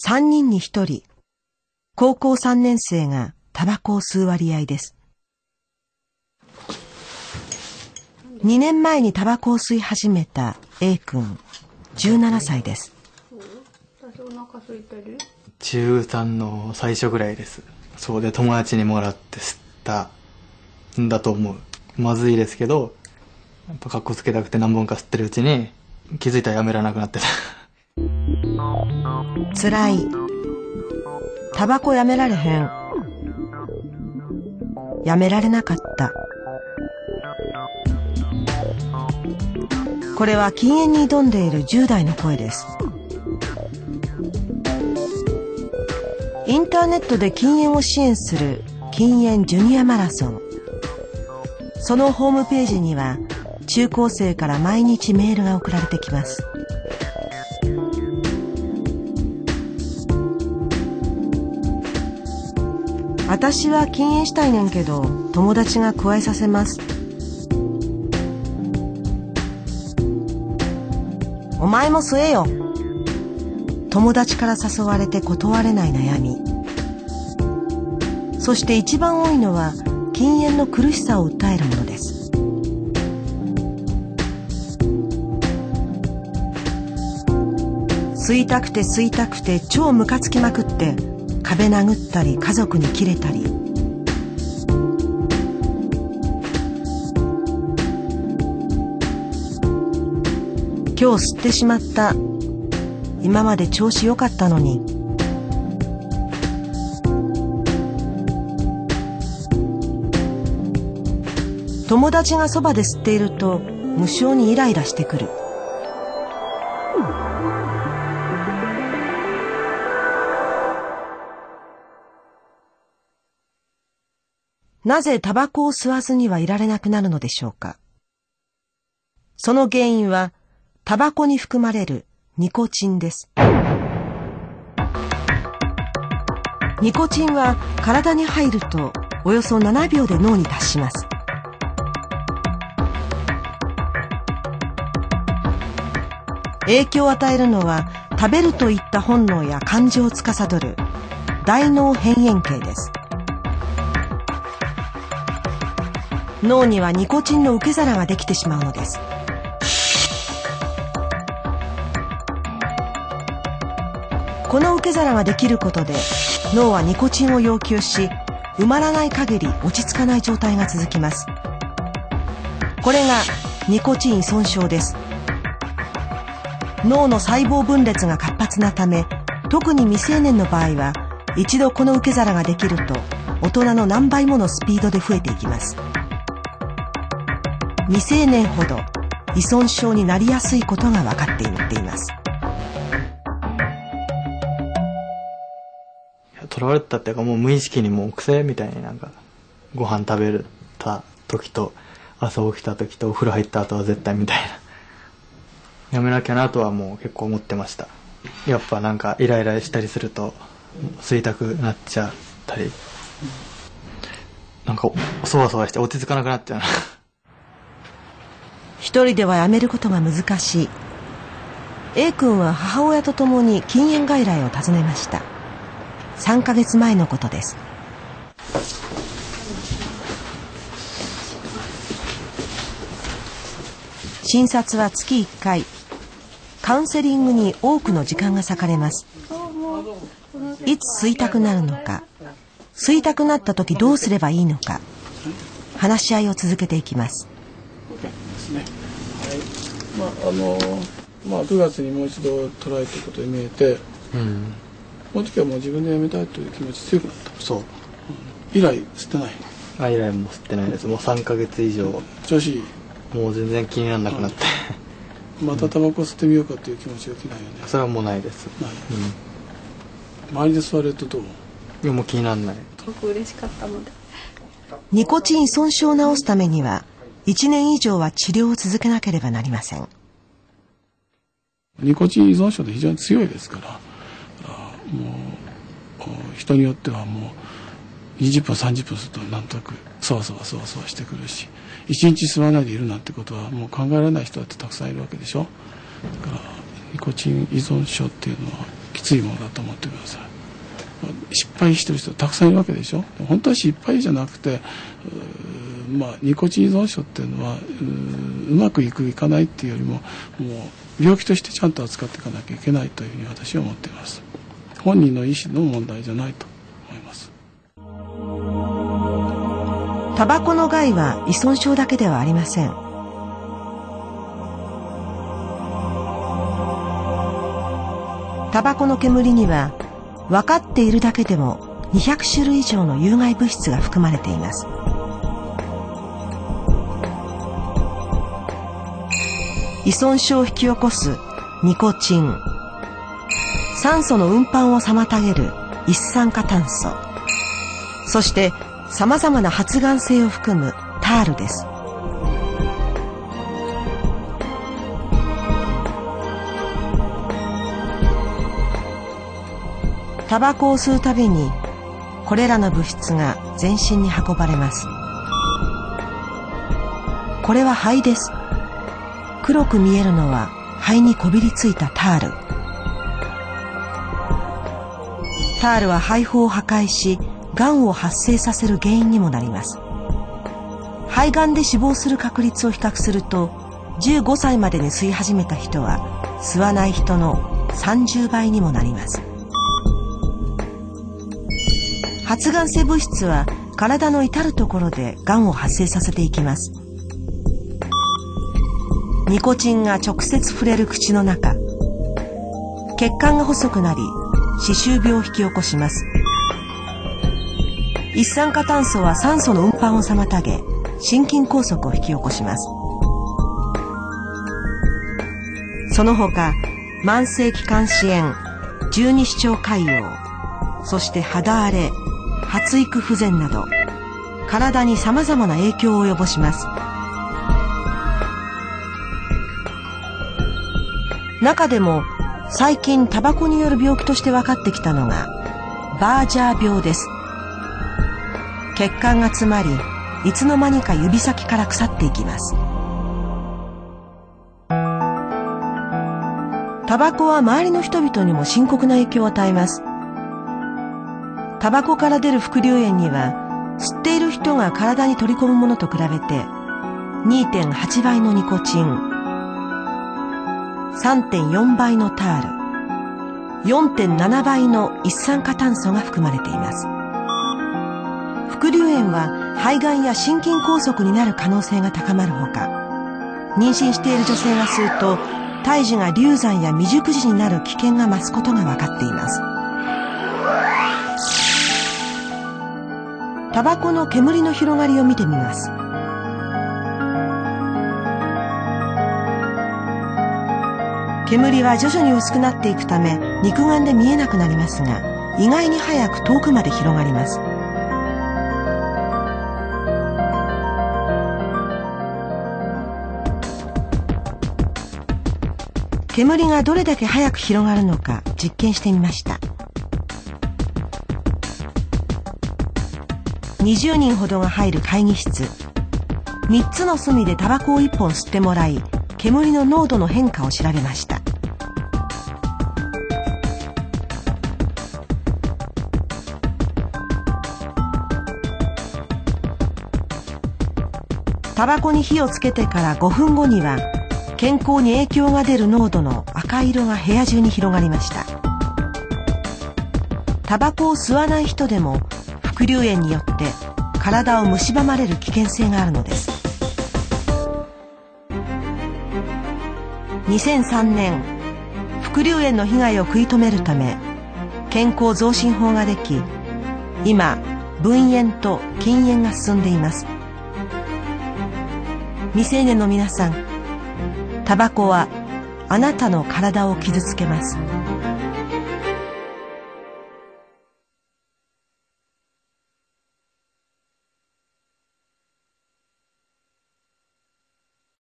3人に1人、高校3年生がタバコを吸う割合です。2年前にタバコを吸い始めた A 君、17歳です。中3の最初ぐらいです。そうで友達にもらって吸ったんだと思う。まずいですけど、やっぱ格好つけたくて何本か吸ってるうちに気づいたらやめられなくなってた。辛い。タバコやめられへん。やめられなかった。これは禁煙に挑んでいる10代の声です。インターネットで禁煙を支援する禁煙ジュニアマラソン。そのホームページには中高生から毎日メールが送られてきます。私は禁煙したいねんけど友達が加えさせます。お前も吸えよ。友達から誘われて断れない悩み。そして一番多いのは禁煙の苦しさを訴えるものです。吸いたくて吸いたくて超ムカつきまくって壁殴ったり家族にキレたり。今日吸ってしまった。今まで調子良かったのに。友達がそばで吸っていると無性にイライラしてくる。なぜタバコを吸わずにはいられなくなるのでしょうか？その原因はタバコに含まれるニコチンです。ニコチンは体に入るとおよそ7秒で脳に達します。影響を与えるのは食べるといった本能や感情を司る大脳辺縁系です。脳にはニコチンの受け皿ができてしまうのです。この受け皿ができることで脳はニコチンを要求し埋まらない限り落ち着かない状態が続きます。これがニコチン依存症です。脳の細胞分裂が活発なため特に未成年の場合は一度この受け皿ができると大人の何倍ものスピードで増えていきます。未成年ほど依存症になりやすいことが分かっています。囚われたっていうかもう無意識にもう癖みたいになんかご飯食べた時と朝起きた時とお風呂入った後は絶対みたいな。やめなきゃなとはもう結構思ってました。やっぱなんかイライラしたりすると吸いたくなっちゃったり。なんかそわそわして落ち着かなくなっちゃうな。一人ではやめることが難しい。A 君は母親と共に禁煙外来を訪ねました。3ヶ月前のことです。診察は月1回。カウンセリングに多くの時間が割かれます。いつ吸いたくなるのか。吸いたくなった時どうすればいいのか。話し合いを続けていきます。まああのまあ9月にもう一度トライということに見えて、うん、この時はもう自分でやめたいという気持ち強くなった。そう。以来吸ってない。あ以来も吸ってないです。もう3ヶ月以上。調子いい。もう全然気にならなくなって、またタバコ吸ってみようかという気持ちが起きないよね。それはもうないです。ない。うん。周りで吸われるとどう？いやもう気にならない。すごく嬉しかったので。ニコチン依存症を治すためには1年以上は治療を続けなければなりません。ニコチン依存症って非常に強いですからあもう人によってはもう20分30分するとなんとなくそわそわそわそわしてくるし1日吸わないでいるなんてことはもう考えられない人だってたくさんいるわけでしょ。だからニコチン依存症っていうのはきついものだと思ってください。失敗してる人たくさんいるわけでしょ。本当は失敗じゃなくてまあニコチン依存症っていうのはうまくいくいかないっていうよりももう病気としてちゃんと扱っていかなきゃいけないというふうに私は思っています。本人の意思の問題じゃないと思います。タバコの害は依存症だけではありません。タバコの煙には分かっているだけでも200種類以上の有害物質が含まれています。依存症を引き起こすニコチン。酸素の運搬を妨げる一酸化炭素。そして様々な発がん性を含むタールです。タバコを吸うたびにこれらの物質が全身に運ばれます。これは肺です。黒く見えるのは肺にこびりついたタール。タールは肺胞を破壊しがんを発生させる原因にもなります。肺がんで死亡する確率を比較すると15歳までに吸い始めた人は吸わない人の30倍にもなります。発がん性物質は体の至るところでがんを発生させていきます。ニコチンが直接触れる口の中。血管が細くなり歯周病を引き起こします。一酸化炭素は酸素の運搬を妨げ心筋梗塞を引き起こします。その他慢性気管支炎十二指腸潰瘍そして肌荒れ発育不全など体に様々な影響を及ぼします。中でも最近タバコによる病気として分かってきたのがバージャー病です。血管が詰まりいつの間にか指先から腐っていきます。タバコは周りの人々にも深刻な影響を与えます。タバコから出る副流煙には吸っている人が体に取り込むものと比べて2.8倍のニコチン。3.4倍のタール。4.7倍の一酸化炭素が含まれています。副流煙は肺がんや心筋梗塞になる可能性が高まるほか妊娠している女性が吸うと胎児が流産や未熟児になる危険が増すことが分かっています。タバコの煙の広がりを見てみます。煙は徐々に薄くなっていくため肉眼で見えなくなりますが意外に早く遠くまで広がります。煙がどれだけ早く広がるのか実験してみました。20人ほどが入る会議室。3つの隅でタバコを1本吸ってもらい煙の濃度の変化を調べました。タバコに火をつけてから5分後には健康に影響が出る濃度の赤色が部屋中に広がりました。タバコを吸わない人でも副流炎によって体を蝕まれる危険性があるのです。2003年副流炎の被害を食い止めるため健康増進法ができ今分煙と禁煙が進んでいます。未成年の皆さんタバコはあなたの体を傷つけます。